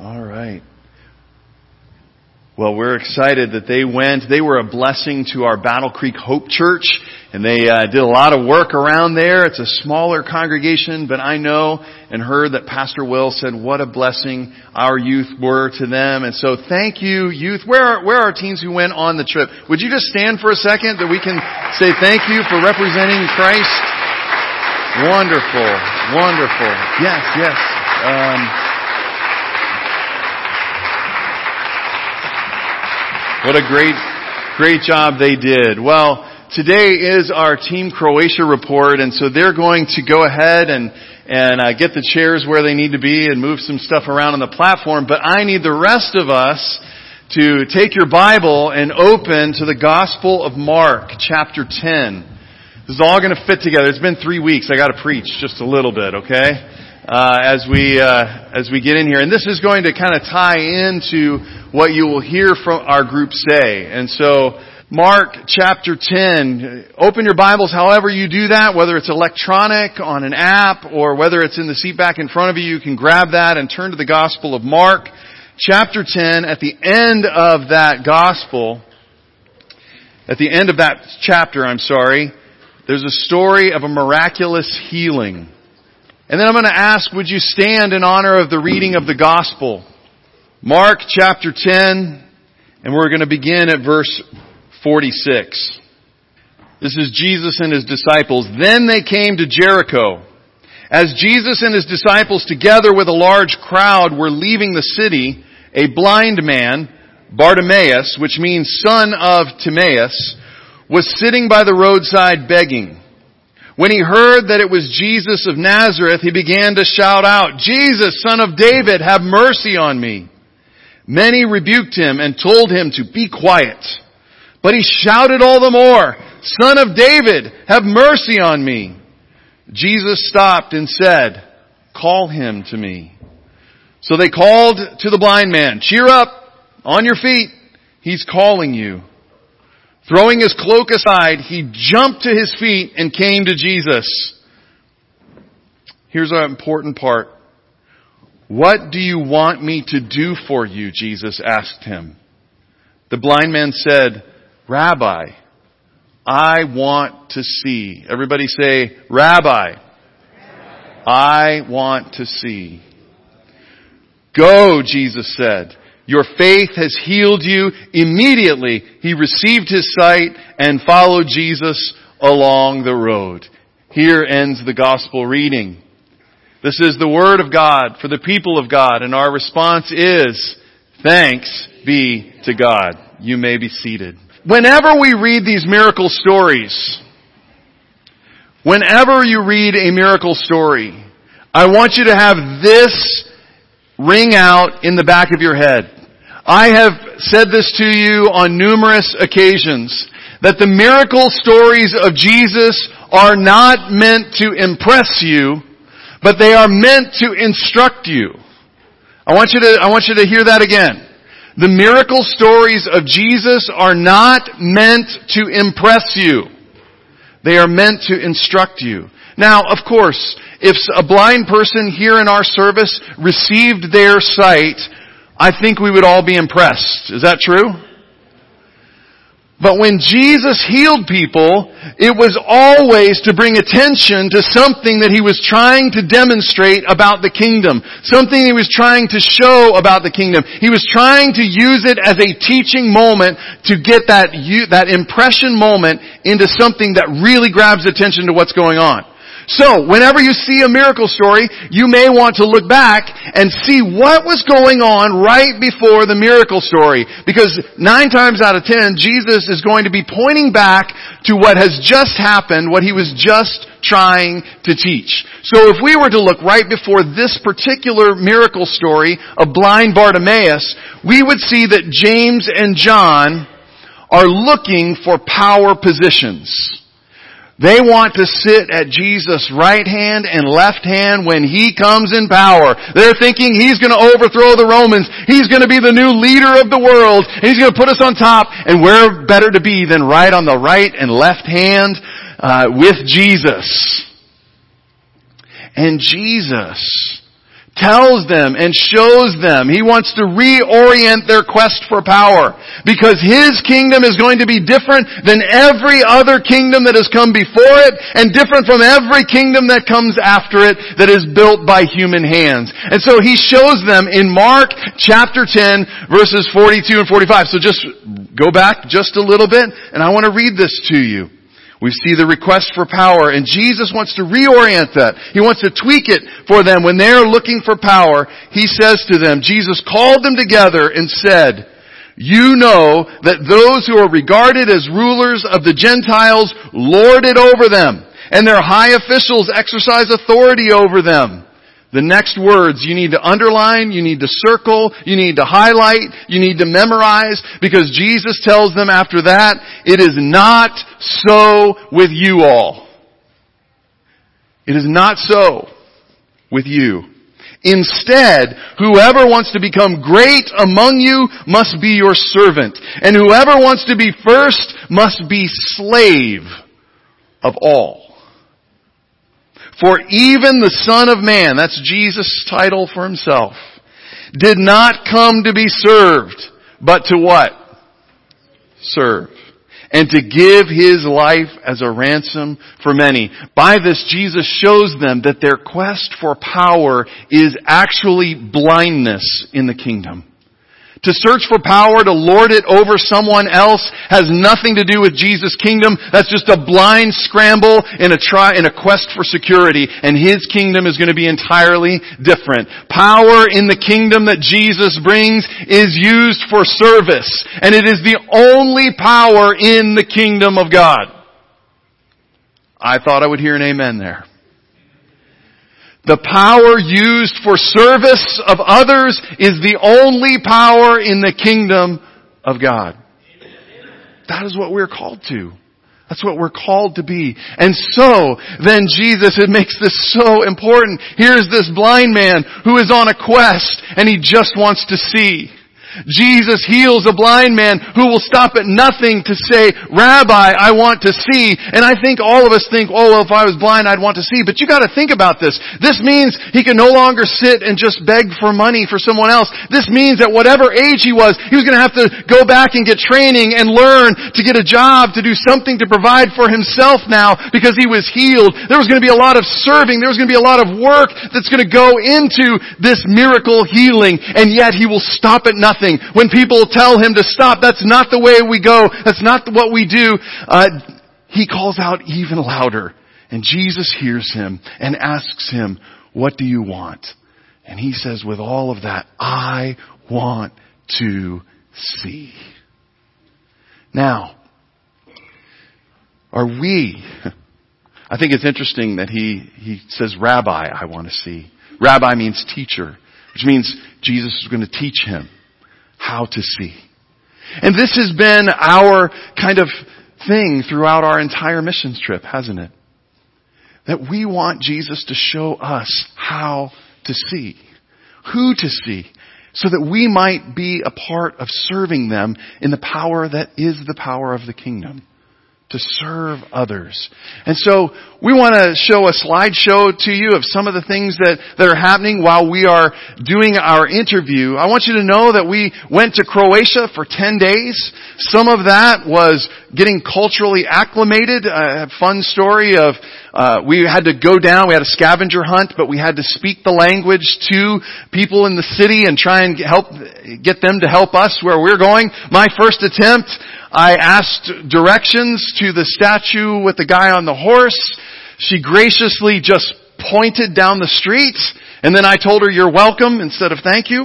All right. Well, we're excited that they went. They were a blessing to our Battle Creek Hope Church, and they uh, did a lot of work around there. It's a smaller congregation, but I know and heard that Pastor Will said what a blessing our youth were to them. And so, thank you, youth. Where are, where are our teens who went on the trip? Would you just stand for a second that we can say thank you for representing Christ? Wonderful, wonderful. Yes, yes. Um, What a great, great job they did. Well, today is our Team Croatia report, and so they're going to go ahead and and uh, get the chairs where they need to be and move some stuff around on the platform. But I need the rest of us to take your Bible and open to the Gospel of Mark, chapter 10. This is all going to fit together. It's been three weeks. I got to preach just a little bit, okay? uh, as we uh, as we get in here, and this is going to kind of tie into what you will hear from our group say. And so, Mark chapter ten. Open your Bibles, however you do that, whether it's electronic on an app or whether it's in the seat back in front of you. You can grab that and turn to the Gospel of Mark, chapter ten. At the end of that Gospel, at the end of that chapter, I'm sorry, there's a story of a miraculous healing. And then I'm going to ask, would you stand in honor of the reading of the gospel? Mark chapter 10, and we're going to begin at verse 46. This is Jesus and his disciples. Then they came to Jericho. As Jesus and his disciples together with a large crowd were leaving the city, a blind man, Bartimaeus, which means son of Timaeus, was sitting by the roadside begging. When he heard that it was Jesus of Nazareth, he began to shout out, Jesus, son of David, have mercy on me. Many rebuked him and told him to be quiet. But he shouted all the more, son of David, have mercy on me. Jesus stopped and said, call him to me. So they called to the blind man, cheer up, on your feet, he's calling you. Throwing his cloak aside, he jumped to his feet and came to Jesus. Here's an important part. What do you want me to do for you? Jesus asked him. The blind man said, Rabbi, I want to see. Everybody say, Rabbi, I want to see. Go, Jesus said. Your faith has healed you. Immediately, he received his sight and followed Jesus along the road. Here ends the gospel reading. This is the word of God for the people of God, and our response is, thanks be to God. You may be seated. Whenever we read these miracle stories, whenever you read a miracle story, I want you to have this ring out in the back of your head. I have said this to you on numerous occasions that the miracle stories of Jesus are not meant to impress you, but they are meant to instruct you. I want you to, I want you to hear that again. The miracle stories of Jesus are not meant to impress you. They are meant to instruct you. Now, of course, if a blind person here in our service received their sight, I think we would all be impressed. Is that true? But when Jesus healed people, it was always to bring attention to something that he was trying to demonstrate about the kingdom. Something he was trying to show about the kingdom. He was trying to use it as a teaching moment to get that, that impression moment into something that really grabs attention to what's going on. So, whenever you see a miracle story, you may want to look back and see what was going on right before the miracle story. Because nine times out of ten, Jesus is going to be pointing back to what has just happened, what he was just trying to teach. So if we were to look right before this particular miracle story of blind Bartimaeus, we would see that James and John are looking for power positions. They want to sit at Jesus' right hand and left hand when He comes in power. They're thinking He's going to overthrow the Romans. He's going to be the new leader of the world. And He's going to put us on top. And where better to be than right on the right and left hand uh, with Jesus. And Jesus tells them and shows them. He wants to reorient their quest for power because His kingdom is going to be different than every other kingdom that has come before it and different from every kingdom that comes after it that is built by human hands. And so He shows them in Mark chapter 10 verses 42 and 45. So just go back just a little bit and I want to read this to you. We see the request for power and Jesus wants to reorient that. He wants to tweak it for them when they're looking for power. He says to them, Jesus called them together and said, you know that those who are regarded as rulers of the Gentiles lord it over them and their high officials exercise authority over them. The next words you need to underline, you need to circle, you need to highlight, you need to memorize, because Jesus tells them after that, it is not so with you all. It is not so with you. Instead, whoever wants to become great among you must be your servant, and whoever wants to be first must be slave of all. For even the Son of Man, that's Jesus' title for himself, did not come to be served, but to what? Serve. And to give his life as a ransom for many. By this, Jesus shows them that their quest for power is actually blindness in the kingdom. To search for power, to lord it over someone else has nothing to do with Jesus' kingdom. That's just a blind scramble in a try, in a quest for security. And His kingdom is going to be entirely different. Power in the kingdom that Jesus brings is used for service. And it is the only power in the kingdom of God. I thought I would hear an amen there. The power used for service of others is the only power in the kingdom of God. That is what we're called to. That's what we're called to be. And so, then Jesus, it makes this so important. Here's this blind man who is on a quest and he just wants to see. Jesus heals a blind man who will stop at nothing to say, Rabbi, I want to see. And I think all of us think, oh, well, if I was blind, I'd want to see. But you gotta think about this. This means he can no longer sit and just beg for money for someone else. This means that whatever age he was, he was gonna have to go back and get training and learn to get a job, to do something to provide for himself now because he was healed. There was gonna be a lot of serving. There was gonna be a lot of work that's gonna go into this miracle healing. And yet he will stop at nothing nothing. When people tell him to stop, that's not the way we go. That's not what we do. Uh, he calls out even louder. And Jesus hears him and asks him, what do you want? And he says with all of that, I want to see. Now, are we, I think it's interesting that he, he says, Rabbi, I want to see. Rabbi means teacher, which means Jesus is going to teach him how to see. And this has been our kind of thing throughout our entire missions trip, hasn't it? That we want Jesus to show us how to see, who to see, so that we might be a part of serving them in the power that is the power of the kingdom to serve others. And so we want to show a slideshow to you of some of the things that, that are happening while we are doing our interview. I want you to know that we went to Croatia for 10 days. Some of that was getting culturally acclimated. A fun story of uh, we had to go down, we had a scavenger hunt, but we had to speak the language to people in the city and try and help, get them to help us where we're going. My first attempt, I asked directions to the statue with the guy on the horse. She graciously just pointed down the street, and then I told her, you're welcome, instead of thank you.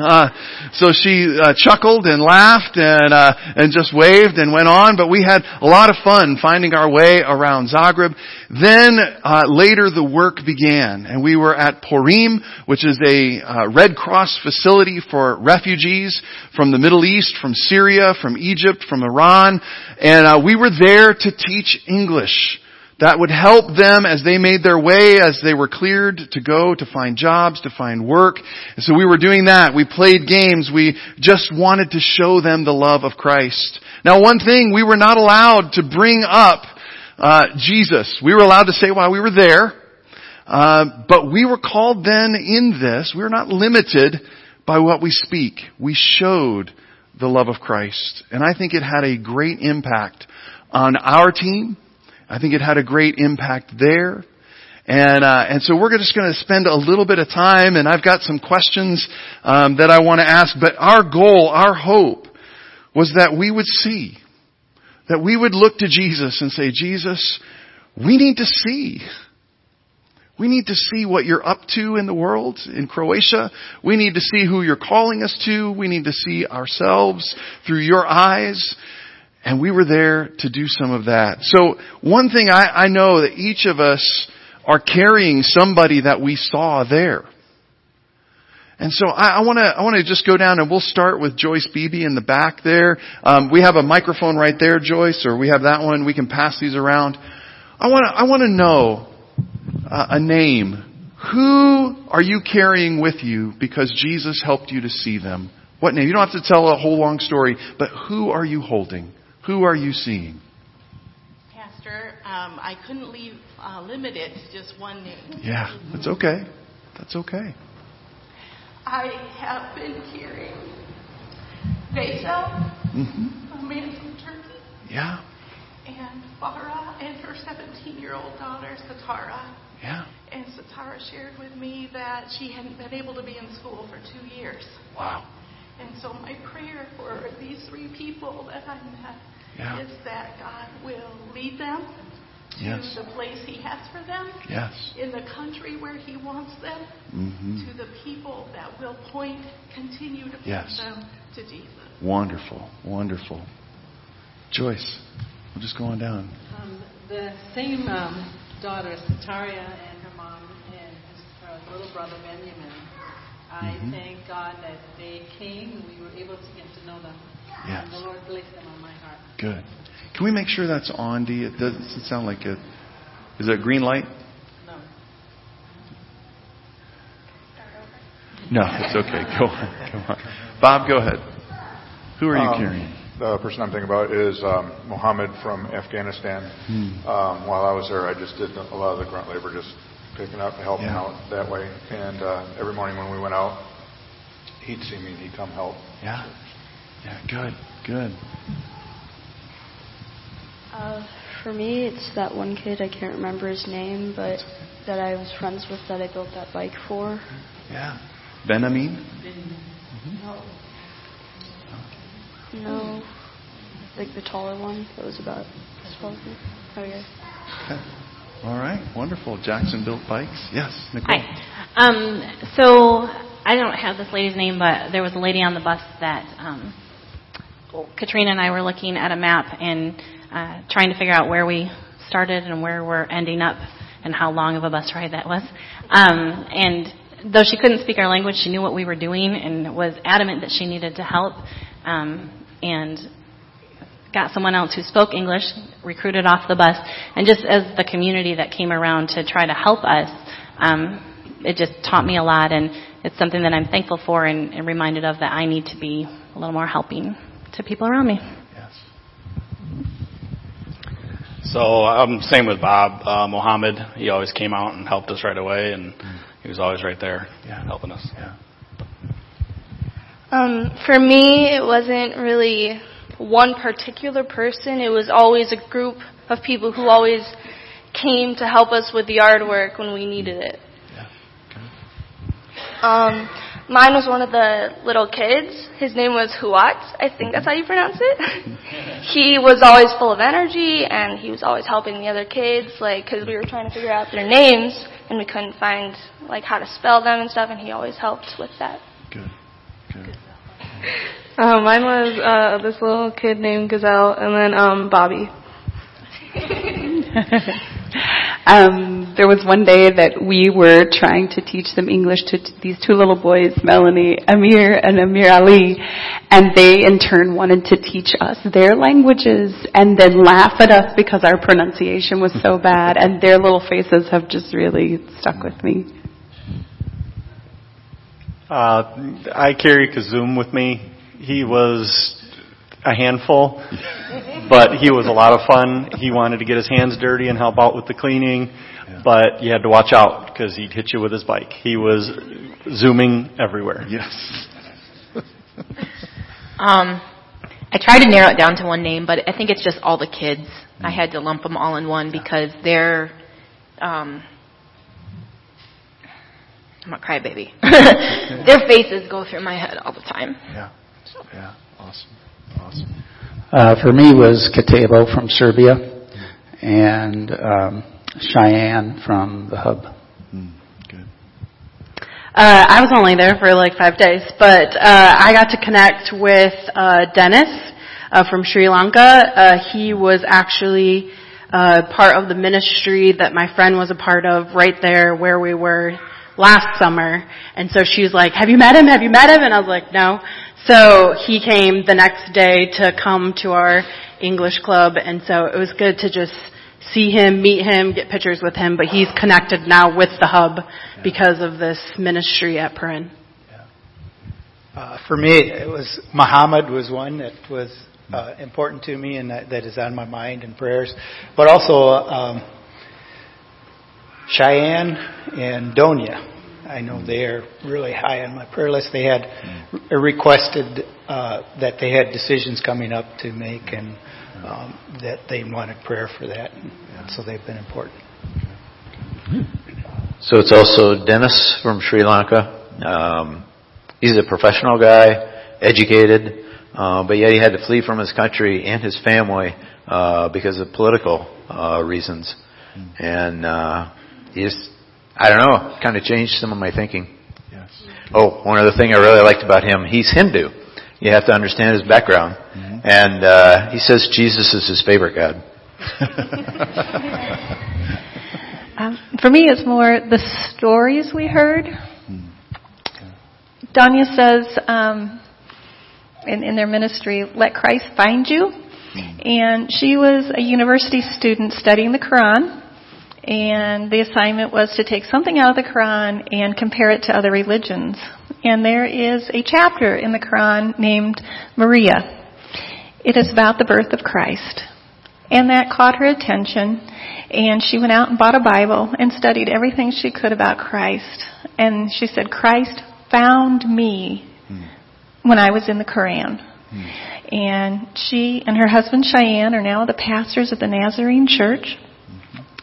Uh, so she uh, chuckled and laughed and uh, and just waved and went on. But we had a lot of fun finding our way around Zagreb. Then uh, later the work began, and we were at Porin, which is a uh, Red Cross facility for refugees from the Middle East, from Syria, from Egypt, from Iran, and uh, we were there to teach English that would help them as they made their way, as they were cleared to go to find jobs, to find work. And so we were doing that. We played games. We just wanted to show them the love of Christ. Now one thing, we were not allowed to bring up uh, Jesus. We were allowed to say while we were there, Uh, but we were called then in this, we are not limited by what we speak. We showed the love of Christ. And I think it had a great impact on our team. I think it had a great impact there. And uh, and so we're just going to spend a little bit of time, and I've got some questions um, that I want to ask. But our goal, our hope, was that we would see, that we would look to Jesus and say, Jesus, we need to see. We need to see what you're up to in the world, in Croatia. We need to see who you're calling us to. We need to see ourselves through your eyes. And we were there to do some of that. So one thing I, I know that each of us are carrying somebody that we saw there. And so I, want to I want to just go down and we'll start with Joyce Beebe in the back there. Um, we have a microphone right there, Joyce, or we have that one. We can pass these around. I want to I want to know uh, a name. Who are you carrying with you because Jesus helped you to see them? What name? You don't have to tell a whole long story, but who are you holding? Who are you seeing? Pastor, um, I couldn't leave uh, limit it to just one name. Yeah, that's okay. That's okay. I have been hearing Vesa, Mm-hmm. a man from Turkey, Yeah, and Farah and her 17-year-old daughter, Satara. yeah. And Satara shared with me that she hadn't been able to be in school for two years. Wow. And so my prayer for these three people that I met Yeah. is that God will lead them to Yes. the place He has for them, Yes. in the country where He wants them, Mm-hmm. to the people that will point, continue to point Yes. them to Jesus. Wonderful. Wonderful. Joyce, we'll just go on down. Um, the same um, daughter, Sataria, and her mom, and her little brother, Benjamin. I Mhm. thank God that they came and we were able to get to know them. Yes. And the Lord placed them on my heart. Good. Can we make sure that's on, D? It doesn't sound like it. Is it a green light? No. No, it's okay. Go on. Go on. Bob, go ahead. Who are you Um, carrying? The person I'm thinking about is um, Mohammed from Afghanistan. Hmm. Um, while I was there, I just did a lot of the grunt labor, just picking up, helping Yeah. out that way. And uh, every morning when we went out, he'd see me and he'd come help. Yeah. Yeah, good. Good. Uh, for me, it's that one kid, I can't remember his name, but that I was friends with that I built that bike for. Yeah. Benjamin? No, No. like the taller one that was about this tall. Oh, yeah. Okay. All right. Wonderful. Jackson built bikes. Yes, Nicole. Hi. Um, so I don't have this lady's name, but there was a lady on the bus that um, Katrina and I were looking at a map and uh, trying to figure out where we started and where we're ending up and how long of a bus ride that was. Um, and though she couldn't speak our language, she knew what we were doing and was adamant that she needed to help. Um, and got someone else who spoke English, recruited off the bus, and just as the community that came around to try to help us, um, it just taught me a lot, and it's something that I'm thankful for and, and reminded of that I need to be a little more helping to people around me. Yes. So I'm same with Bob uh, Mohammed. He always came out and helped us right away, and he was always right there Yeah. helping us. Yeah. Um, for me, it wasn't really one particular person. It was always a group of people who always came to help us with the yard work when we needed it. Yeah. Good. Um, mine was one of the little kids. His name was Huat. I think that's how you pronounce it. he was always full of energy, and he was always helping the other kids, like, because we were trying to figure out their names, and we couldn't find, like, how to spell them and stuff, and he always helped with that. Good. Good. Um, mine was uh, this little kid named Gazelle, and then um, Bobby. um, there was one day that we were trying to teach them English to t- these two little boys, Melanie, Amir, and Amir Ali, and they in turn wanted to teach us their languages and then laugh at us because our pronunciation was so bad, and their little faces have just really stuck with me. Uh, I carry Kazum with me. He was a handful, but he was a lot of fun. He wanted to get his hands dirty and help out with the cleaning. but you had to watch out because he'd hit you with his bike. He was zooming everywhere. Yes. Um, I tried to narrow it down to one name, but I think it's just all the kids. I had to lump them all in one because they're. Um, I'm a crybaby. Their faces go through my head all the time. Yeah. Yeah. Awesome. Awesome. Uh, for me was Katebo from Serbia and um, Cheyenne from the hub. Uh, I was only there for like five days, but uh, I got to connect with uh, Dennis uh, from Sri Lanka. Uh, he was actually uh, part of the ministry that my friend was a part of right there where we were last summer. And so she was like, "Have you met him? Have you met him?" And I was like, "No." So he came the next day to come to our English club, and so it was good to just see him, meet him, get pictures with him, but he's connected now with the hub because of this ministry at Porin. Uh, for me, it was Muhammad was one that was uh, important to me and that, that is on my mind and prayers, but also um, Cheyenne and Donia. I know they are really high on my prayer list. They had requested uh, that they had decisions coming up to make and um, that they wanted prayer for that. And so they've been important. So it's also Dennis from Sri Lanka. Um, he's a professional guy, educated, uh, but yet he had to flee from his country and his family uh, because of political uh, reasons. And uh, he just, I don't know, kind of changed some of my thinking. Yes. Oh, one other thing I really liked about him, he's Hindu. You have to understand his background. Mm-hmm. And uh, he says Jesus is his favorite God. Um, for me, it's more the stories we heard. Danya says um, in, in their ministry, "Let Christ find you," and she was a university student studying the Quran, and the assignment was to take something out of the Quran and compare it to other religions. And there is a chapter in the Quran named Maria. It is about the birth of Christ. And that caught her attention. And she went out and bought a Bible and studied everything she could about Christ. And she said, Christ found me hmm. when I was in the Quran. Hmm. And she and her husband Cheyenne are now the pastors of the Nazarene Church.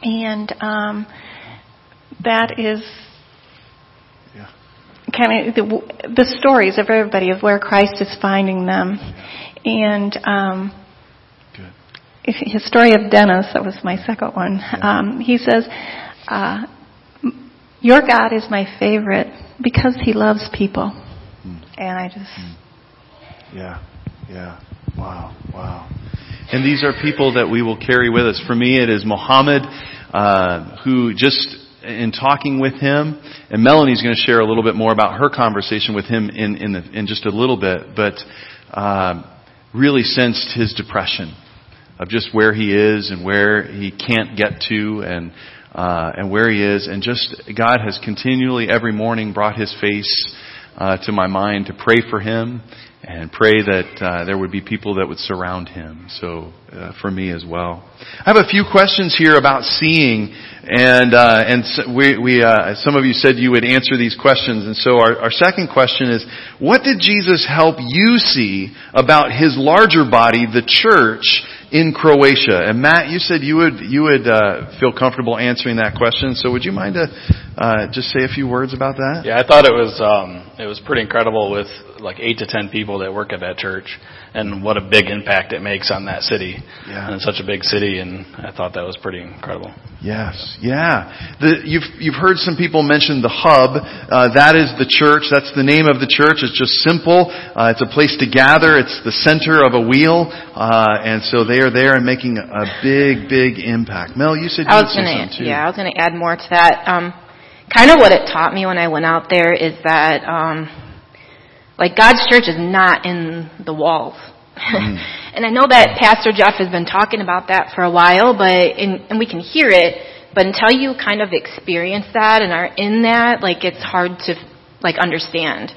And um, that is kind of the, the stories of everybody of where Christ is finding them. And um, his story of Dennis, that was my second one. Um, he says, uh, "Your God is my favorite because He loves people," and I just Yeah. Yeah. Wow. Wow. And these are people that we will carry with us. For me, it is Mohammed, uh, who just in talking with him, and Melanie's going to share a little bit more about her conversation with him in in, the, in just a little bit, but uh, really sensed his depression of just where he is and where he can't get to, and uh, and where he is, and just God has continually every morning brought his face uh, to my mind to pray for him and pray that uh, there would be people that would surround him. So uh, for me as well, I have a few questions here about seeing, and uh, and so we, we uh, some of you said you would answer these questions, and so our, our second question is, what did Jesus help you see about his larger body, the church? In Croatia, and Matt, you said you would you would uh, feel comfortable answering that question. So, would you mind to uh, just say a few words about that? Yeah, I thought it was um, it was pretty incredible with like eight to ten people that work at that church, and what a big impact it makes on that city. Yeah. And it's such a big city, and I thought that was pretty incredible. Yes, yeah. The, you've you've heard some people mention the hub. Uh, that is the church. That's the name of the church. It's just simple. Uh, it's a place to gather. It's the center of a wheel, uh, and so they are there and making a big, big impact. Mel, you said you I would was gonna, too. yeah, I was gonna add more to that. Um, kind of what it taught me when I went out there is that, um, like God's church is not in the walls. and I know that Pastor Jeff has been talking about that for a while, but in, and we can hear it, but until you kind of experience that and are in that, like it's hard to like understand.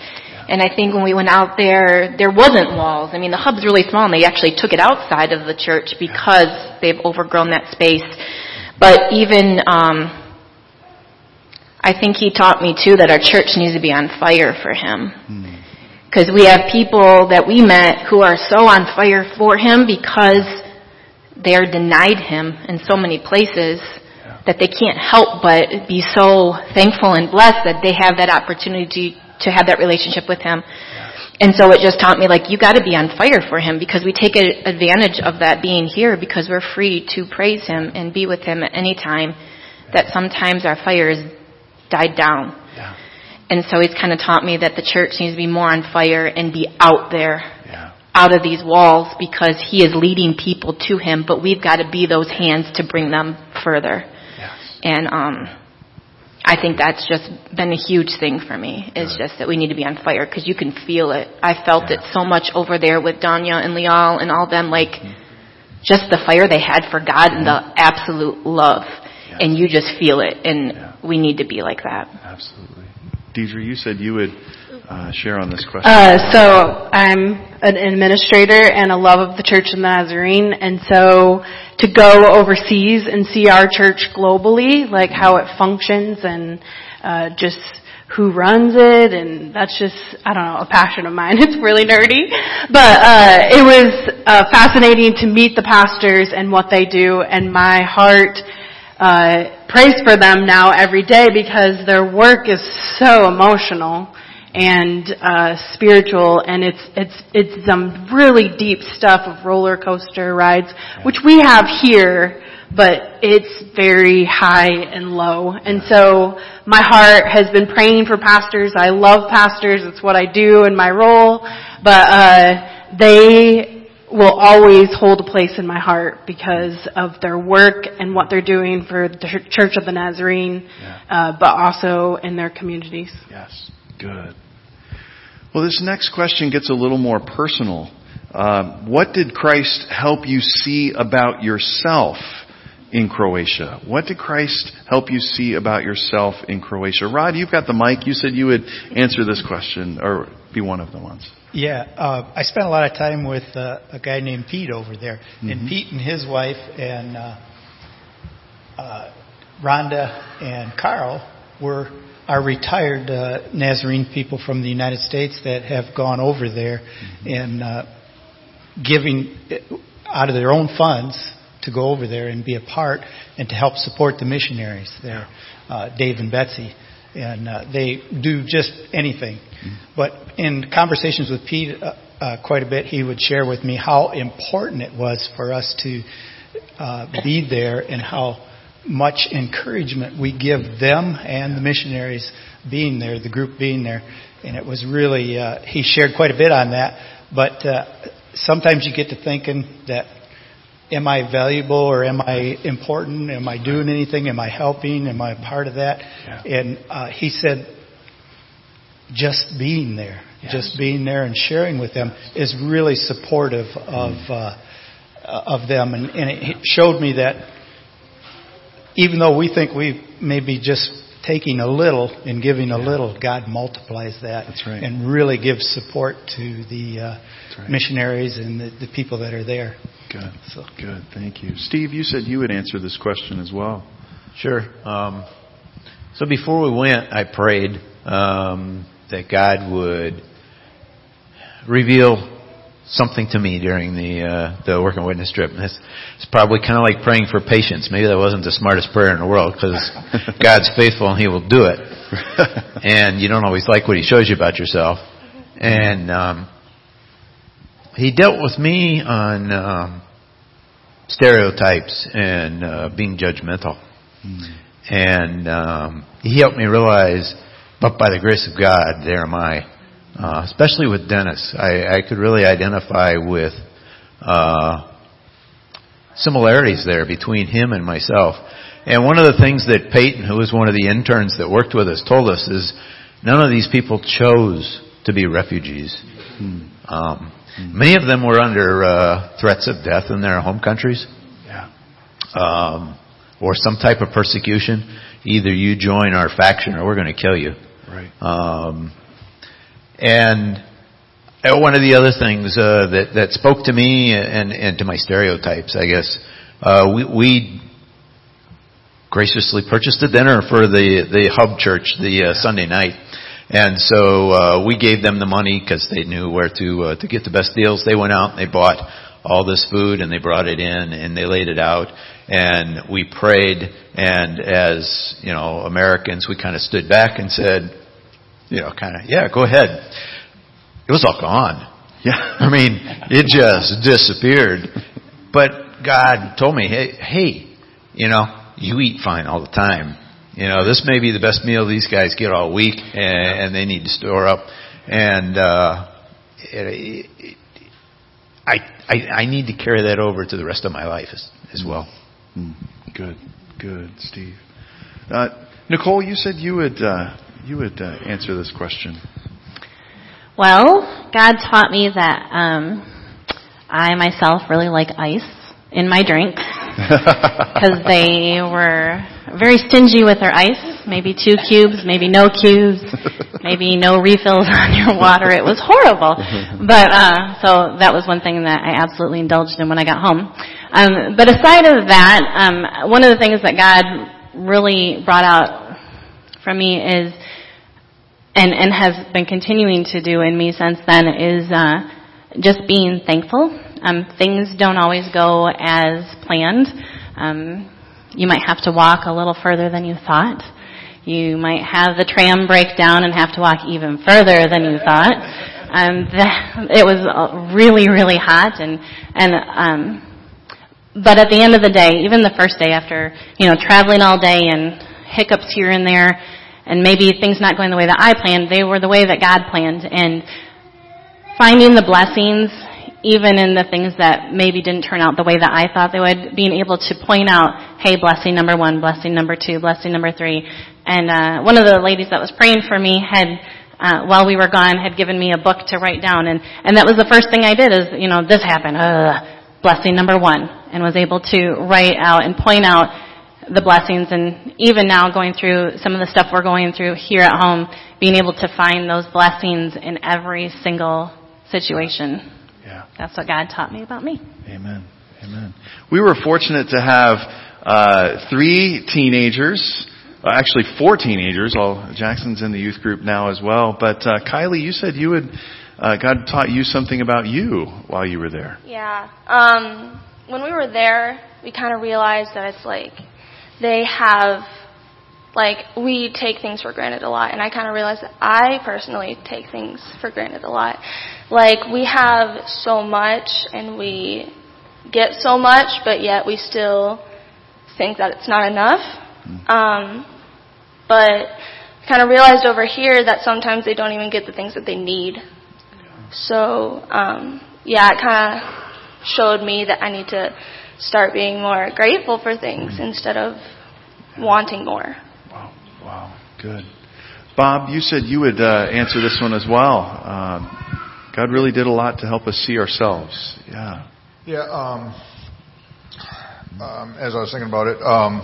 And I think when we went out there, there wasn't walls. I mean, the hub's really small, and they actually took it outside of the church because they've overgrown that space. But even um, I think he taught me too that our church needs to be on fire for him. Because we have people that we met who are so on fire for him because they are denied him in so many places that they can't help but be so thankful and blessed that they have that opportunity to have that relationship with him. And so it just taught me like you got to be on fire for him because we take advantage of that being here because we're free to praise him and be with him at any time. That sometimes our fire has died down. And so he's kind of taught me that the church needs to be more on fire and be out there, out of these walls because he is leading people to him, but we've got to be those hands to bring them further. And um, I think that's just been a huge thing for me. Is just that we need to be on fire because you can feel it. I felt it so much over there with Danya and Lial and all them, like just the fire they had for God and the absolute love, and you just feel it. And we need to be like that. Absolutely. Deidre, you said you would uh, share on this question. Uh, so I'm an administrator and a love of the Church of the Nazarene, and so to go overseas and see our church globally, like how it functions and uh, just who runs it, and that's just I don't know a passion of mine. It's really nerdy, but uh, it was uh, fascinating to meet the pastors and what they do, and my heart uh, prays for them now every day because their work is so emotional and uh, spiritual, and it's it's it's some really deep stuff of roller coaster rides, which we have here, but it's very high and low. And so my heart has been praying for pastors. I love pastors; it's what I do in my role, but uh, they will always hold a place in my heart because of their work and what they're doing for the Church of the Nazarene, uh, but also in their communities. Yes. Good. Well, this next question gets a little more personal. Um, what did Christ help you see about yourself in Croatia? What did Christ help you see about yourself in Croatia? Rod, you've got the mic. You said you would answer this question or be one of the ones. Yeah, uh, I spent a lot of time with uh, a guy named Pete over there, and Mhm. Pete and his wife and uh, uh, Rhonda and Carl were are retired uh, Nazarene people from the United States that have gone over there and uh, giving out of their own funds to go over there and be a part and to help support the missionaries there, uh, Dave and Betsy. And uh, they do just anything. But in conversations with Pete uh, uh, quite a bit, he would share with me how important it was for us to uh, be there and how much encouragement we give them and the missionaries being there, the group being there. And it was really, uh, he shared quite a bit on that. But uh, sometimes you get to thinking that am I valuable or am I important? Am I doing anything? Am I helping? Am I a part of that? And uh, he said, just being there, just being there and sharing with them is really supportive of uh, of them, and, and it showed me that even though we think we may be just taking a little and giving a little, God multiplies that That's right. and really gives support to the uh, right. missionaries and the, the people that are there. Good. So Good. Thank you. Steve, you said you would answer this question as well. Sure. Um, so before we went, I prayed um, that God would reveal something to me during the uh, the work and witness trip. And it's, it's probably kind of like praying for patience. Maybe that wasn't the smartest prayer in the world because God's faithful and He will do it. and you don't always like what He shows you about yourself. And um, He dealt with me on um, stereotypes and uh, being judgmental. And um, He helped me realize, but by the grace of God, there am I uh, especially with Dennis. I, I could really identify with uh, similarities there between him and myself. And one of the things that Peyton, who was one of the interns that worked with us, told us is none of these people chose to be refugees. Um, Many of them were under uh, threats of death in their home countries. Yeah. Um, or some type of persecution. Either you join our faction or we're going to kill you. Right. Um, and uh, one of the other things uh, that that spoke to me and and to my stereotypes, I guess, uh, we we graciously purchased a dinner for the the hub church the uh, Sunday night. And so uh, we gave them the money because they knew where to uh, to get the best deals. They went out and they bought all this food and they brought it in and they laid it out. And we prayed and as you know Americans we kind of stood back and said you know kind of yeah go ahead. It was all gone. Yeah. I mean it just disappeared. But God told me hey hey you know you eat fine all the time you know this may be the best meal these guys get all week and, and they need to store up and uh it, it, I, I, I need to carry that over to the rest of my life as, as well. Mm. Good, good, Steve. Uh, Nicole, you said you would uh, you would uh, answer this question. Well, God taught me that um, I myself really like ice in my drinks because they were very stingy with their ice. Maybe two cubes, maybe no cubes, maybe no refills on your water. It was horrible. But uh, so that was one thing that I absolutely indulged in when I got home. Um, but aside of that, um, one of the things that God really brought out from me is, and and has been continuing to do in me since then, is uh, just being thankful. Um, things don't always go as planned. Um, you might have to walk a little further than you thought. You might have the tram break down and have to walk even further than you thought. Um, the, it was really, really hot, and and um, but at the end of the day, even the first day after you know traveling all day and hiccups here and there, and maybe things not going the way that I planned, they were the way that God planned, and finding the blessings even in the things that maybe didn't turn out the way that I thought they would, being able to point out, hey, blessing number one, blessing number two, blessing number three. And uh, one of the ladies that was praying for me had, uh, while we were gone, had given me a book to write down, and and that was the first thing I did. Is you know this happened, uh, blessing number one, and was able to write out and point out the blessings. And even now, going through some of the stuff we're going through here at home, being able to find those blessings in every single situation. Yeah. That's what God taught me about me. Amen. Amen. We were fortunate to have uh, three teenagers, uh, actually four teenagers. All Jackson's in the youth group now as well. But uh, Kylie, you said you would. Uh, God taught you something about you while you were there. Yeah. Um, when we were there, we kind of realized that it's like they have like we take things for granted a lot and I kind of realized that I personally take things for granted a lot. Like we have so much and we get so much but yet we still think that it's not enough. Um but kind of realized over here that sometimes they don't even get the things that they need. So um yeah, it kind of showed me that I need to start being more grateful for things instead of wanting more. Wow, good. Bob, you said you would uh, answer this one as well. Um, God really did a lot to help us see ourselves. Yeah. Yeah. Um, um, as I was thinking about it, um,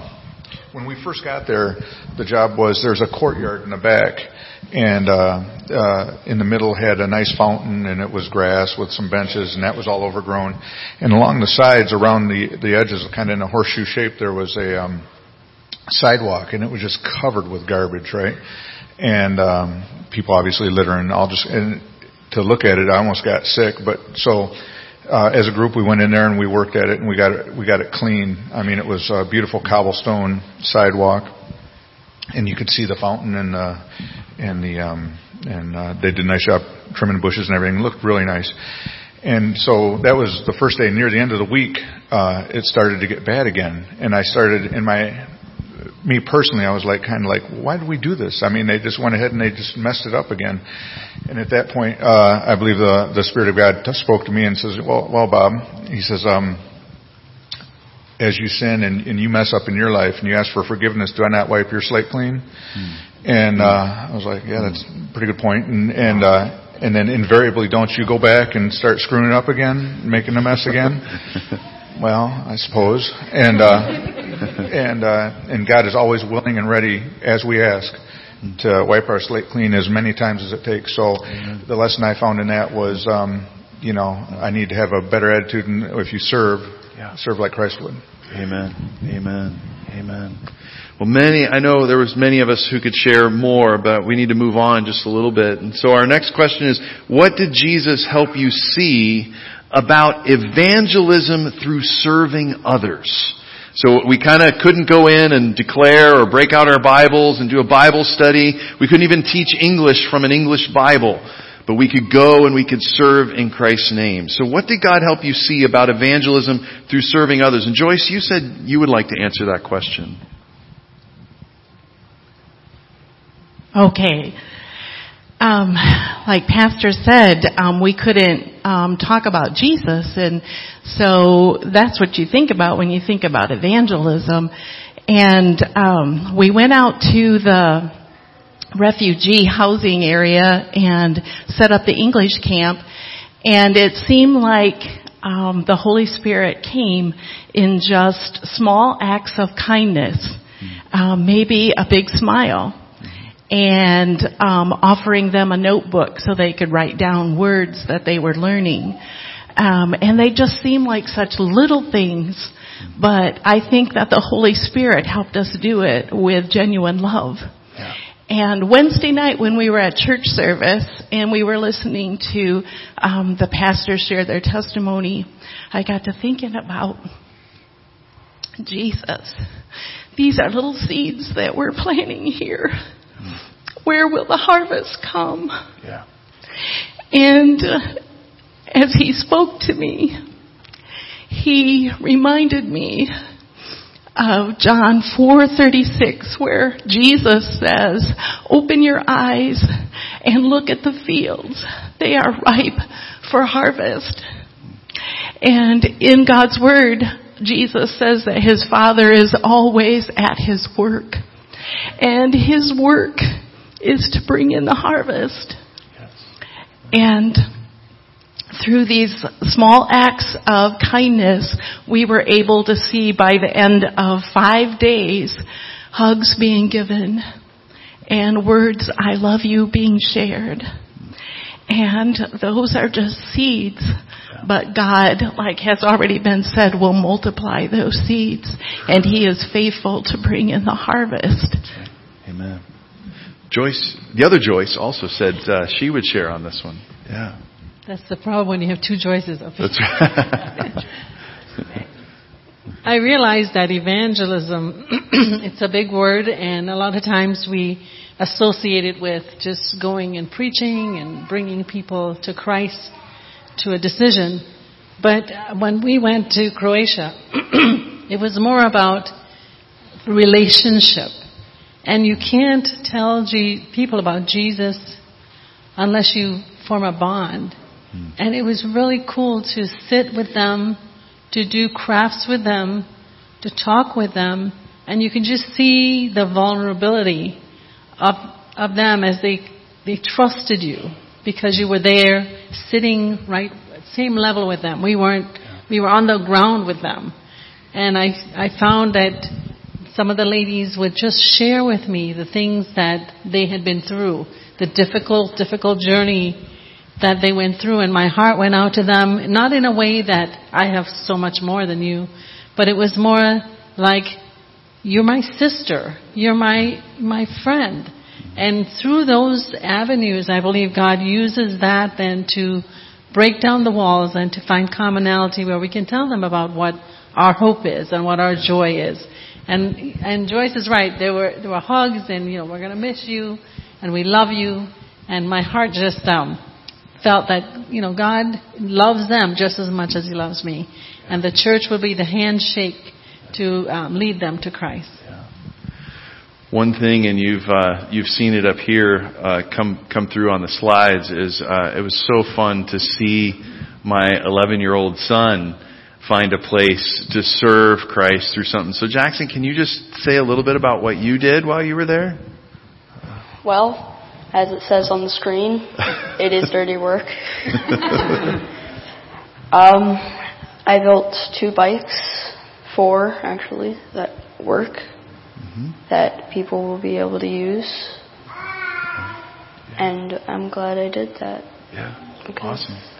when we first got there, the job was there's a courtyard in the back, and uh, uh, in the middle had a nice fountain, and it was grass with some benches, and that was all overgrown. And along the sides, around the the edges, kind of in a horseshoe shape, there was a um, sidewalk, and it was just covered with garbage, right? And um, people obviously littering. All just and to look at it, I almost got sick. But so uh, as a group, we went in there and we worked at it, and we got it we got it clean. I mean, it was a beautiful cobblestone sidewalk, and you could see the fountain and the and the um, and uh, they did a nice job trimming bushes and everything. It looked really nice. And so that was the first day. Near the end of the week, uh, it started to get bad again, and I started in my me personally, I was like, kind of like, why did we do this? I mean, they just went ahead and they just messed it up again. And at that point, uh, I believe the the Spirit of God spoke to me and says, well, well, Bob, he says, um, as you sin and, and you mess up in your life and you ask for forgiveness, do I not wipe your slate clean? Hmm. And uh, I was like, yeah, that's a pretty good point. And and uh, and then invariably, don't you go back and start screwing it up again, making a mess again? well, I suppose. And uh, and uh, and God is always willing and ready as we ask to wipe our slate clean as many times as it takes. So the lesson I found in that was, um, you know, I need to have a better attitude, and if you serve, Yeah. serve like Christ would. Amen. Amen. Amen. Well, many, I know there was many of us who could share more, but we need to move on just a little bit. And so our next question is, what did Jesus help you see about evangelism through serving others? So we kind of couldn't go in and declare or break out our Bibles and do a Bible study. We couldn't even teach English from an English Bible. But we could go and we could serve in Christ's name. So what did God help you see about evangelism through serving others? And Joyce, you said you would like to answer that question. Okay. Um, like Pastor said, um, we couldn't um, talk about Jesus, and so that's what you think about when you think about evangelism. And um, we went out to the refugee housing area and set up the English camp, and it seemed like um, the Holy Spirit came in just small acts of kindness, um, maybe a big smile and um, offering them a notebook so they could write down words that they were learning. Um, and they just seem like such little things, but I think that the Holy Spirit helped us do it with genuine love. And Wednesday night when we were at church service and we were listening to um, the pastors share their testimony, I got to thinking about Jesus. These are little seeds that we're planting here where will the harvest come? Yeah. And uh, as he spoke to me, he reminded me of John 4:36 where Jesus says, "Open your eyes and look at the fields. They are ripe for harvest." And in God's word, Jesus says that his Father is always at his work. And his work is to bring in the harvest. And through these small acts of kindness, we were able to see by the end of five days, hugs being given and words, I love you being shared. And those are just seeds. But God, like has already been said, will multiply those seeds. And He is faithful to bring in the harvest. Joyce, the other Joyce also said uh, she would share on this one. Yeah. That's the problem when you have two Joyces of That's right. I realize that evangelism, it's a big word, and a lot of times we associate it with just going and preaching and bringing people to Christ to a decision. But when we went to Croatia, it was more about relationship. And you can't tell G- people about Jesus unless you form a bond. Hmm. And it was really cool to sit with them, to do crafts with them, to talk with them, and you can just see the vulnerability of of them as they they trusted you because you were there sitting right same level with them. We weren't we were on the ground with them. And I I found that some of the ladies would just share with me the things that they had been through, the difficult difficult journey that they went through and my heart went out to them not in a way that I have so much more than you, but it was more like you're my sister, you're my my friend. And through those avenues, I believe God uses that then to break down the walls and to find commonality where we can tell them about what our hope is and what our joy is. And and Joyce is right. There were there were hugs and you know we're gonna miss you and we love you. And my heart just um, felt that you know God loves them just as much as He loves me, and the church will be the handshake to um, lead them to Christ. One thing, and you've uh, you've seen it up here uh, come come through on the slides, is uh, it was so fun to see my 11 year old son find a place to serve Christ through something. So Jackson, can you just say a little bit about what you did while you were there? Well, as it says on the screen, it is dirty work. um, I built two bikes, four actually, that work, that people will be able to use. And I'm glad I did that. Yeah. Awesome.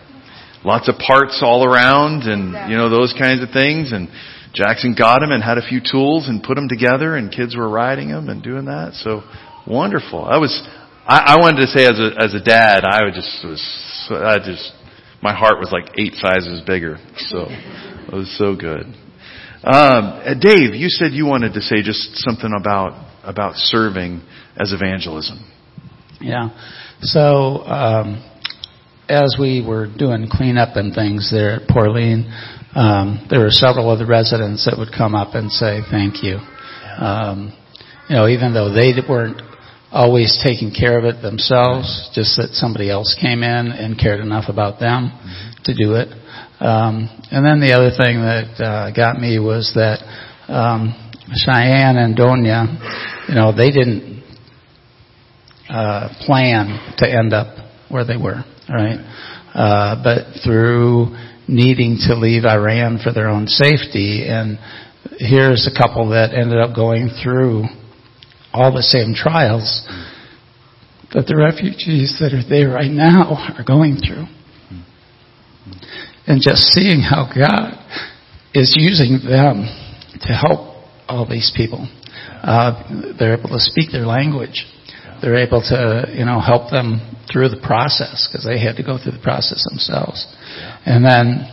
Lots of parts all around and, you know, those kinds of things. And Jackson got them and had a few tools and put them together, and kids were riding them and doing that. So wonderful. I was, I, I wanted to say as a as a dad, I would just was, I just, my heart was like eight sizes bigger. So it was so good. Um, Dave, you said you wanted to say just something about about serving as evangelism. Yeah. So um, as we were doing cleanup and things there at Porin, um, there were several of the residents that would come up and say thank you. Um, you know, even though they weren't always taking care of it themselves, just that somebody else came in and cared enough about them mm-hmm. to do it. Um, and then the other thing that uh, got me was that um, Cheyenne and Donia, you know, they didn't uh, plan to end up where they were, right? Uh, but through needing to leave Iran for their own safety, and here's a couple that ended up going through all the same trials that the refugees that are there right now are going through and just seeing how God is using them to help all these people. Uh, they're able to speak their language. They're able to, you know, help them through the process because they had to go through the process themselves. And then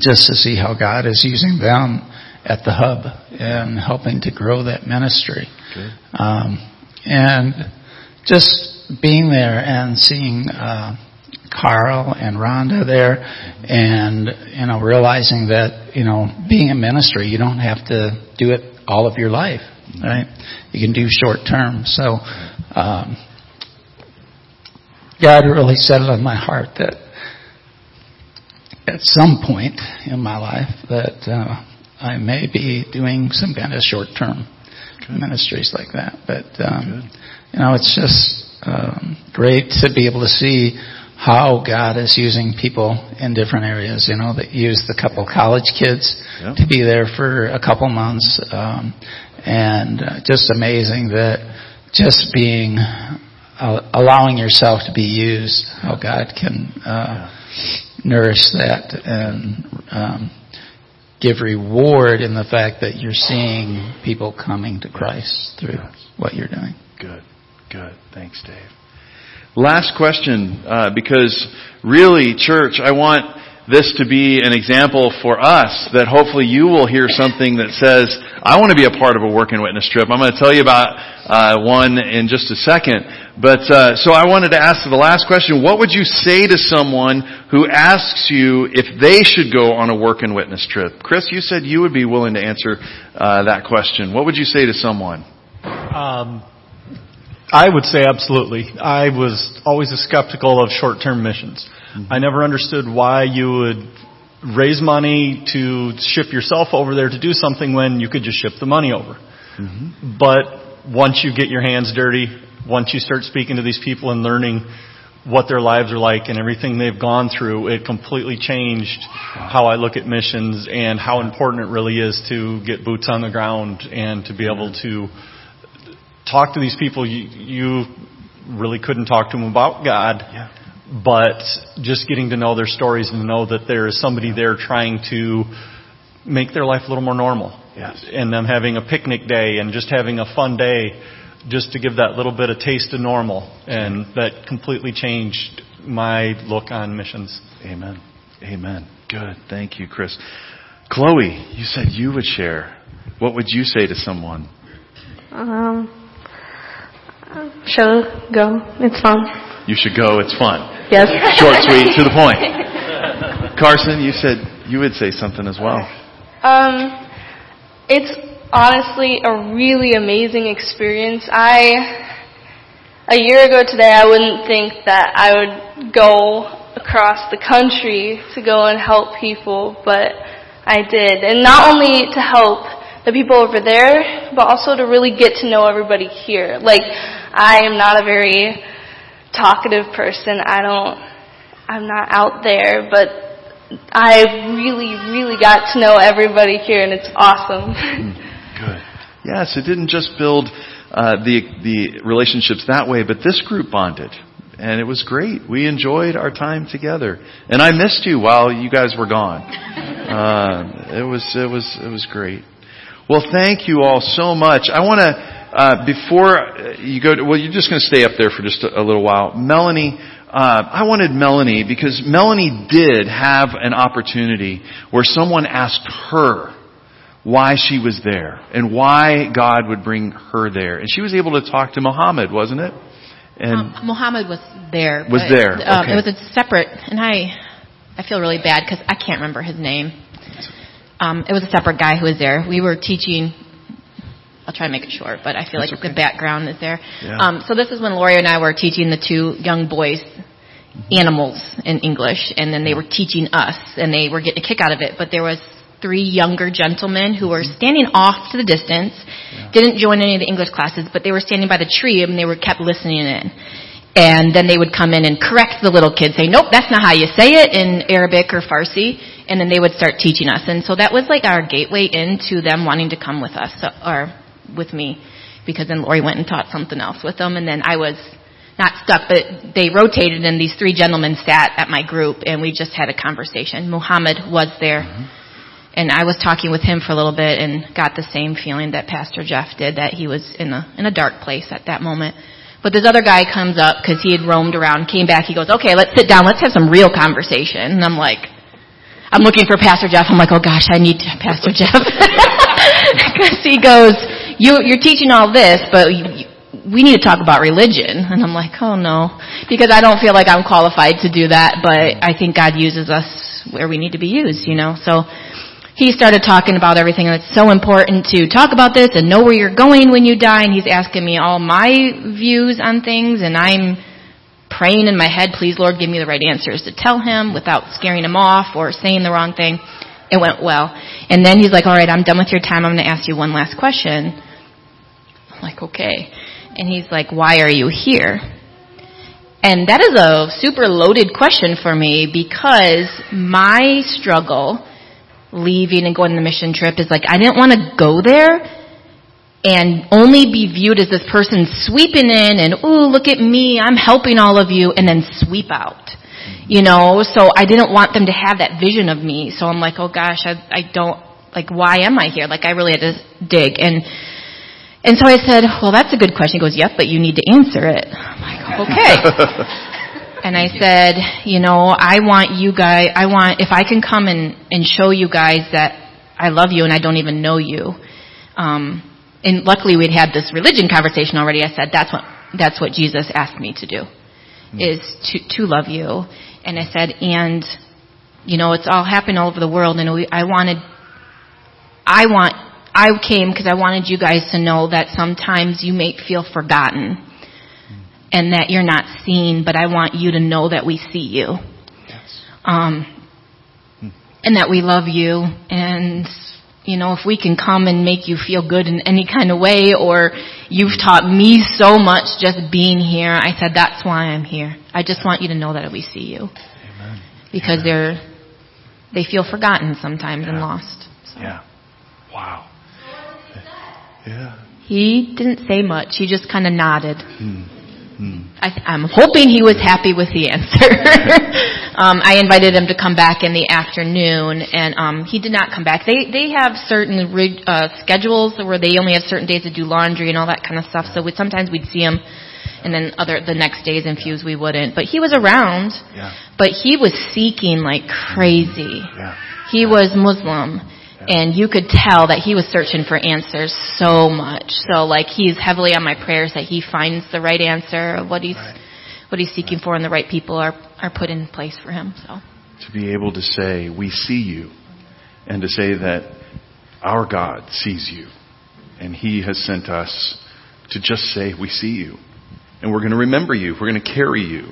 just to see how God is using them at the hub and helping to grow that ministry. Um, and just being there and seeing uh, Carl and Rhonda there, and you know, realizing that you know, being in ministry, you don't have to do it all of your life, right? You can do short term. So, um, God really set it on my heart that at some point in my life that uh, I may be doing some kind of short term ministries like that. But um, you know, it's just um, great to be able to see how God is using people in different areas. You know, that used the couple college kids yep. to be there for a couple months, um, and uh, just amazing that just being uh, allowing yourself to be used, how God can uh, nourish that and um, give reward in the fact that you're seeing people coming to Christ through what you're doing. Good, good. Thanks, Dave. Last question, uh, because really, church, I want this to be an example for us that hopefully you will hear something that says, I want to be a part of a work and witness trip. I'm going to tell you about uh, one in just a second. But uh, so I wanted to ask the last question: What would you say to someone who asks you if they should go on a work and witness trip? Chris, you said you would be willing to answer uh, that question. What would you say to someone? Um, I would say absolutely. I was always a skeptical of short-term missions. Mm-hmm. I never understood why you would raise money to ship yourself over there to do something when you could just ship the money over. Mm-hmm. But once you get your hands dirty, once you start speaking to these people and learning what their lives are like and everything they've gone through, it completely changed how I look at missions and how important it really is to get boots on the ground and to be able to talk to these people you, you really couldn't talk to them about God. Yeah. But just getting to know their stories and know that there is somebody there trying to make their life a little more normal. Yes. And them having a picnic day and just having a fun day just to give that little bit of taste of normal. And that completely changed my look on missions. Amen. Amen. Good. Thank you, Chris. Chloe, you said you would share. What would you say to someone? Um, should go. It's fun. You should go. It's fun. Yes. Short, sweet, to the point. Carson, you said you would say something as well. Um, it's honestly a really amazing experience. I a year ago today, I wouldn't think that I would go across the country to go and help people, but I did. And not only to help the people over there, but also to really get to know everybody here. Like, I am not a very talkative person. I don't, I'm not out there, but I really, really got to know everybody here and it's awesome. Good. Yes, it didn't just build uh, the the relationships that way, but this group bonded and it was great. We enjoyed our time together, and I missed you while you guys were gone. Uh, it was it was it was great. Well, thank you all so much. I want to. Uh, before you go to, well, you're just going to stay up there for just a, a little while. Melanie, uh, I wanted Melanie because Melanie did have an opportunity where someone asked her why she was there and why God would bring her there. And she was able to talk to Muhammad, wasn't it? And um, Muhammad was there. Was there. Um, okay. It was a separate, and I, I feel really bad because I can't remember his name. Um, it was a separate guy who was there. We were teaching. I'll try to make it short, but I feel That's like okay. the background is there. Yeah. Um, so this is when Lori and I were teaching the two young boys animals in English, and then they were teaching us, and they were getting a kick out of it. But there was three younger gentlemen who were standing off to the distance, didn't join any of the English classes, but they were standing by the tree and they were kept listening in. And then they would come in and correct the little kids, say, nope, that's not how you say it in Arabic or Farsi. And then they would start teaching us. And so that was like our gateway into them wanting to come with us, or with me. Because then Lori went and taught something else with them. And then I was not stuck, but they rotated and these three gentlemen sat at my group and we just had a conversation. Muhammad was there. Mm-hmm. And I was talking with him for a little bit and got the same feeling that Pastor Jeff did, that he was in a, in a dark place at that moment. But this other guy comes up because he had roamed around, came back, he goes, okay, let's sit down, let's have some real conversation. And I'm like, I'm looking for Pastor Jeff. I'm like, oh gosh, I need Pastor Jeff. Because he goes, you, you're teaching all this, but you, we need to talk about religion. And I'm like, oh no. Because I don't feel like I'm qualified to do that, but I think God uses us where we need to be used, you know. So he started talking about everything and it's so important to talk about this and know where you're going when you die and he's asking me all my views on things and I'm praying in my head, please Lord give me the right answers to tell him without scaring him off or saying the wrong thing. It went well. And then he's like, all right, I'm done with your time. I'm going to ask you one last question. Like, okay. And he's like, why are you here? And that is a super loaded question for me because my struggle leaving and going on the mission trip is like, I didn't want to go there and only be viewed as this person sweeping in and, ooh, look at me, I'm helping all of you, and then sweep out. You know, so I didn't want them to have that vision of me. So I'm like, oh gosh, I, I don't, like, why am I here? Like, I really had to dig. And, and so I said, well, that's a good question. He goes, yep, but you need to answer it. I'm like, okay. And I said, you know, I want you guys, I want, if I can come and, and show you guys that I love you and I don't even know you. Um, and luckily we'd had this religion conversation already. I said, that's what, that's what Jesus asked me to do, is to, to love you. And I said, and, you know, it's all happening all over the world and we, I wanted, I want, I came because I wanted you guys to know that sometimes you may feel forgotten and that you're not seen, but I want you to know that we see you. Um, and that we love you and you know, if we can come and make you feel good in any kind of way or you've taught me so much just being here, I said that's why I'm here. I just want you to know that we see you. Because they're they feel forgotten sometimes and lost. So. Yeah. Wow. Yeah. He didn't say much. He just kind of nodded. Hmm. Hmm. I, I'm hoping he was happy with the answer. um, I invited him to come back in the afternoon, and um, he did not come back. They they have certain rig, uh, schedules where they only have certain days to do laundry and all that kind of stuff. So we, sometimes we'd see him, and then other the next days in Fuse we wouldn't. But he was around. Yeah. But he was seeking like crazy. Yeah. He was Muslim. And you could tell that he was searching for answers so much. So like he's heavily on my prayers that he finds the right answer of what he's what he's seeking for and the right people are are put in place for him. So To be able to say, we see you, and to say that our God sees you, and He has sent us to just say, we see you. And we're going to remember you. We're going to carry you.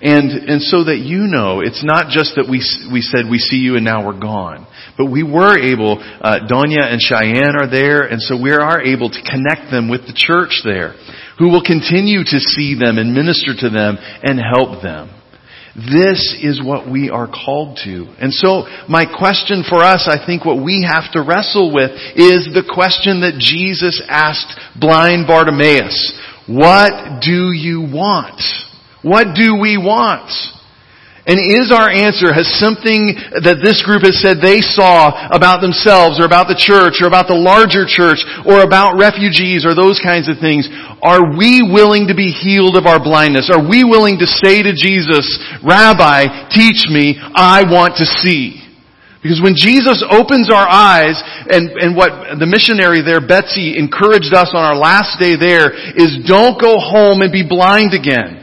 And, and so that you know, it's not just that we, we said we see you and now we're gone. But we were able, uh, Donya and Cheyenne are there, and so we are able to connect them with the church there, who will continue to see them and minister to them and help them. This is what we are called to. And so my question for us, I think what we have to wrestle with is the question that Jesus asked blind Bartimaeus. What do you want? What do we want? And is our answer, has something that this group has said they saw about themselves or about the church or about the larger church or about refugees or those kinds of things, are we willing to be healed of our blindness? Are we willing to say to Jesus, Rabbi, teach me, I want to see? Because when Jesus opens our eyes, and, and what the missionary there, Betsy, encouraged us on our last day there, is don't go home and be blind again.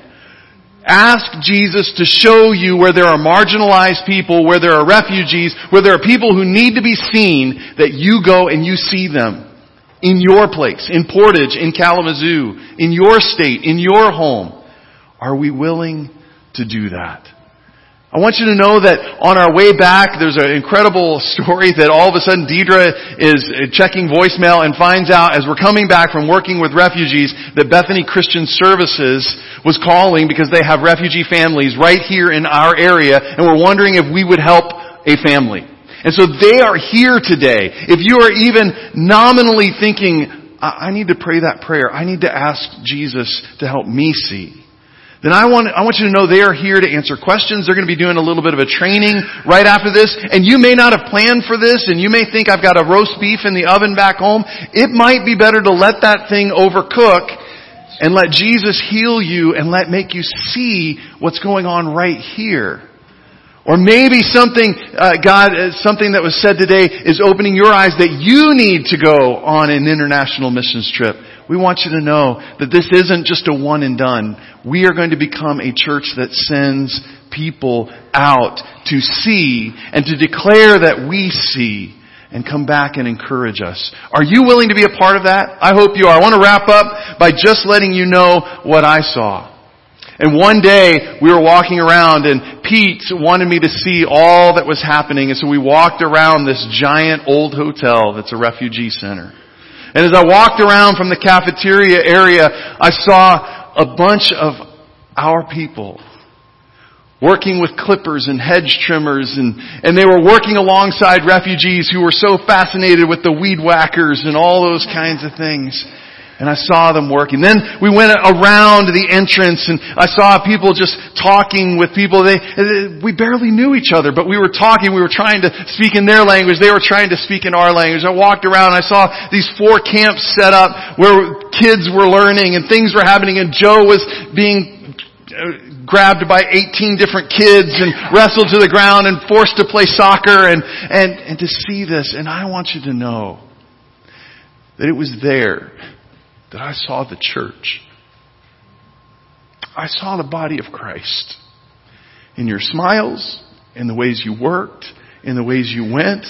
Ask Jesus to show you where there are marginalized people, where there are refugees, where there are people who need to be seen, that you go and you see them. In your place, in Portage, in Kalamazoo, in your state, in your home. Are we willing to do that? I want you to know that on our way back, there's an incredible story that all of a sudden Deidre is uh, checking voicemail and finds out as we're coming back from working with refugees that Bethany Christian Services was calling because they have refugee families right here in our area and we're wondering if we would help a family. And so they are here today. If you are even nominally thinking, I need to pray that prayer. I need to ask Jesus to help me see then I want, I want you to know they are here to answer questions. They're going to be doing a little bit of a training right after this. And you may not have planned for this and you may think I've got a roast beef in the oven back home. It might be better to let that thing overcook and let Jesus heal you and let make you see what's going on right here. Or maybe something, uh, God, uh, something that was said today is opening your eyes that you need to go on an international missions trip. We want you to know that this isn't just a one and done. We are going to become a church that sends people out to see and to declare that we see and come back and encourage us. Are you willing to be a part of that? I hope you are. I want to wrap up by just letting you know what I saw. And one day we were walking around and Pete wanted me to see all that was happening and so we walked around this giant old hotel that's a refugee center. And as I walked around from the cafeteria area, I saw a bunch of our people working with clippers and hedge trimmers and, and they were working alongside refugees who were so fascinated with the weed whackers and all those kinds of things. And I saw them working. Then we went around the entrance and I saw people just talking with people. They, we barely knew each other, but we were talking. We were trying to speak in their language. They were trying to speak in our language. I walked around and I saw these four camps set up where kids were learning and things were happening and Joe was being uh, grabbed by 18 different kids and wrestled to the ground and forced to play soccer and, and, and to see this. And I want you to know that it was there that I saw the church. I saw the body of Christ in your smiles, in the ways you worked, in the ways you went.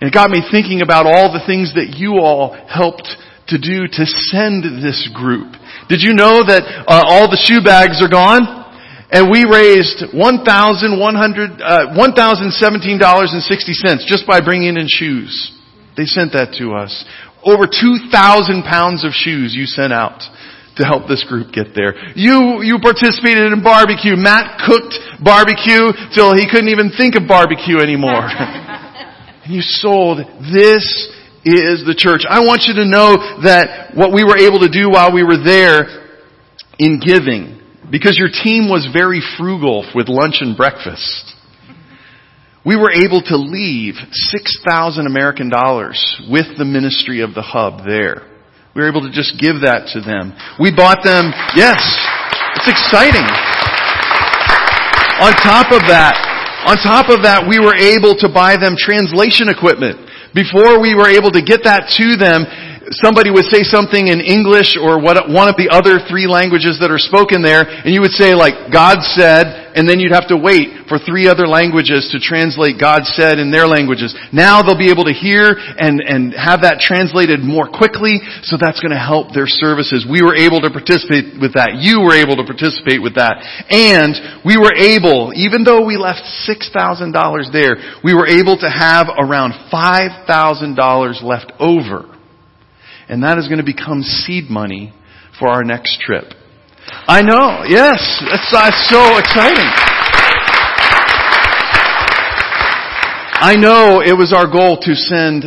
And it got me thinking about all the things that you all helped to do to send this group. Did you know that uh, all the shoe bags are gone? And we raised 1,100, uh, $1,017.60 just by bringing in shoes. They sent that to us over 2,000 pounds of shoes you sent out to help this group get there. You, you participated in barbecue. Matt cooked barbecue till he couldn't even think of barbecue anymore. and you sold. This is the church. I want you to know that what we were able to do while we were there in giving, because your team was very frugal with lunch and breakfast. We were able to leave 6,000 American dollars with the ministry of the hub there. We were able to just give that to them. We bought them, yes, it's exciting. On top of that, on top of that, we were able to buy them translation equipment. Before we were able to get that to them, somebody would say something in English or what, one of the other three languages that are spoken there, and you would say like, God said, and then you'd have to wait for three other languages to translate God said in their languages. Now they'll be able to hear and, and have that translated more quickly, so that's going to help their services. We were able to participate with that. You were able to participate with that. And we were able, even though we left $6,000 there, we were able to have around $5,000 left over and that is going to become seed money for our next trip. I know, yes, that's, that's so exciting. I know it was our goal to send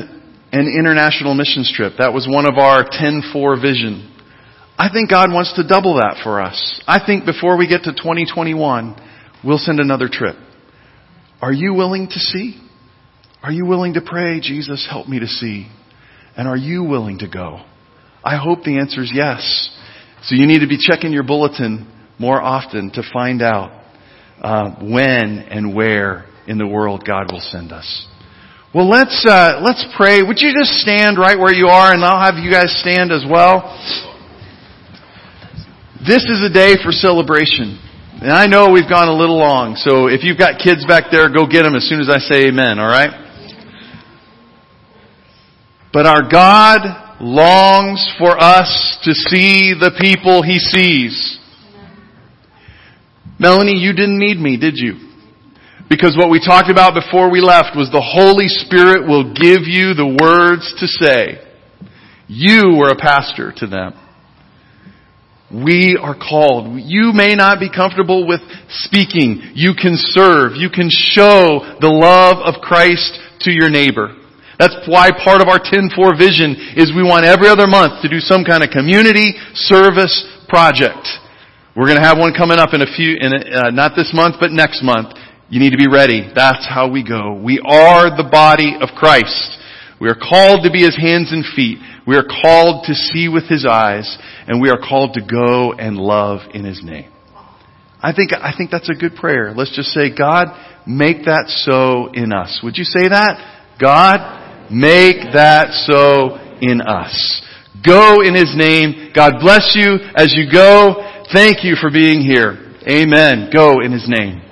an international missions trip. That was one of our 10-4 vision. I think God wants to double that for us. I think before we get to 2021, we'll send another trip. Are you willing to see? Are you willing to pray, Jesus, help me to see? And are you willing to go? I hope the answer is yes. So you need to be checking your bulletin more often to find out uh, when and where in the world God will send us. Well, let's uh, let's pray. Would you just stand right where you are, and I'll have you guys stand as well. This is a day for celebration. And I know we've gone a little long, so if you've got kids back there, go get them as soon as I say amen, alright? But our God longs for us to see the people He sees. Melanie, you didn't need me, did you? Because what we talked about before we left was the Holy Spirit will give you the words to say. You were a pastor to them. We are called. You may not be comfortable with speaking. You can serve. You can show the love of Christ to your neighbor. That's why part of our 10-4 vision is we want every other month to do some kind of community service project. We're going to have one coming up in a few, in a, uh, not this month, but next month. You need to be ready. That's how we go. We are the body of Christ. We are called to be His hands and feet. We are called to see with His eyes, and we are called to go and love in His name. I think, I think that's a good prayer. Let's just say, God, make that so in us. Would you say that? God, make that so in us. Go in His name. God bless you as you go. Thank you for being here. Amen. Go in His name.